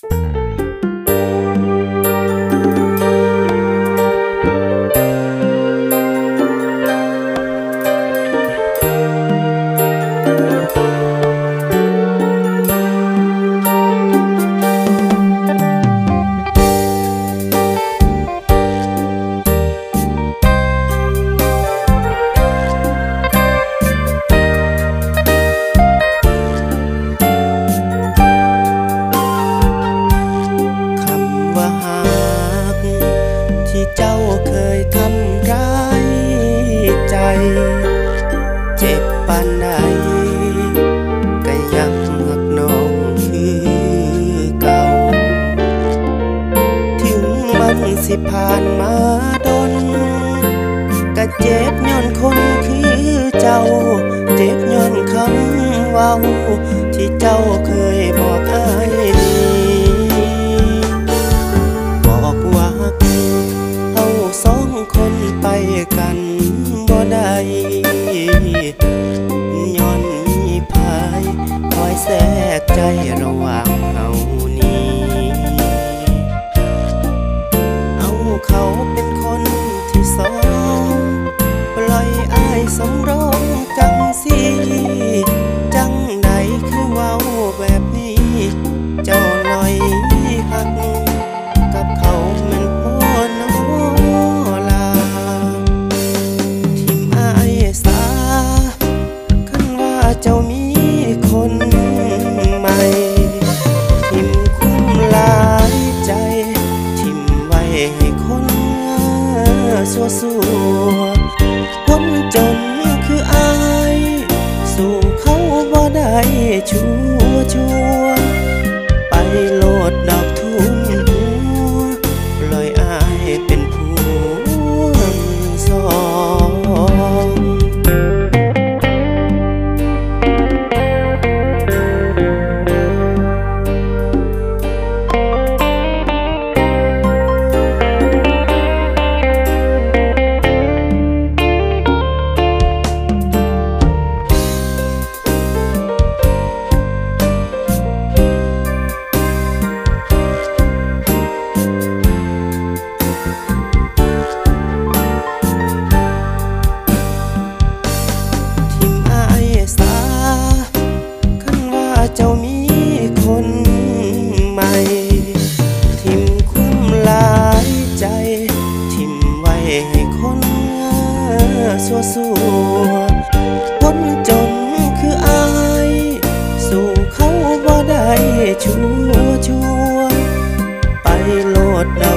ค ผ่านมาดนก็เจ็บย้อนคนคือเจ้า เจ็บย้อนคำเว้า ที่เจ้าเคยบอกอ้ายนี้บอกว่าเอาสองคนไปกันบ่ได้ย้อนมีภายคอยแทรกใจระ สัวสัวคนจนคืออาย สู่เขาบ่ได้ชัวชัวไปโลด บ่ได้ชัวชัวร์ๆไปโลดดอกทุ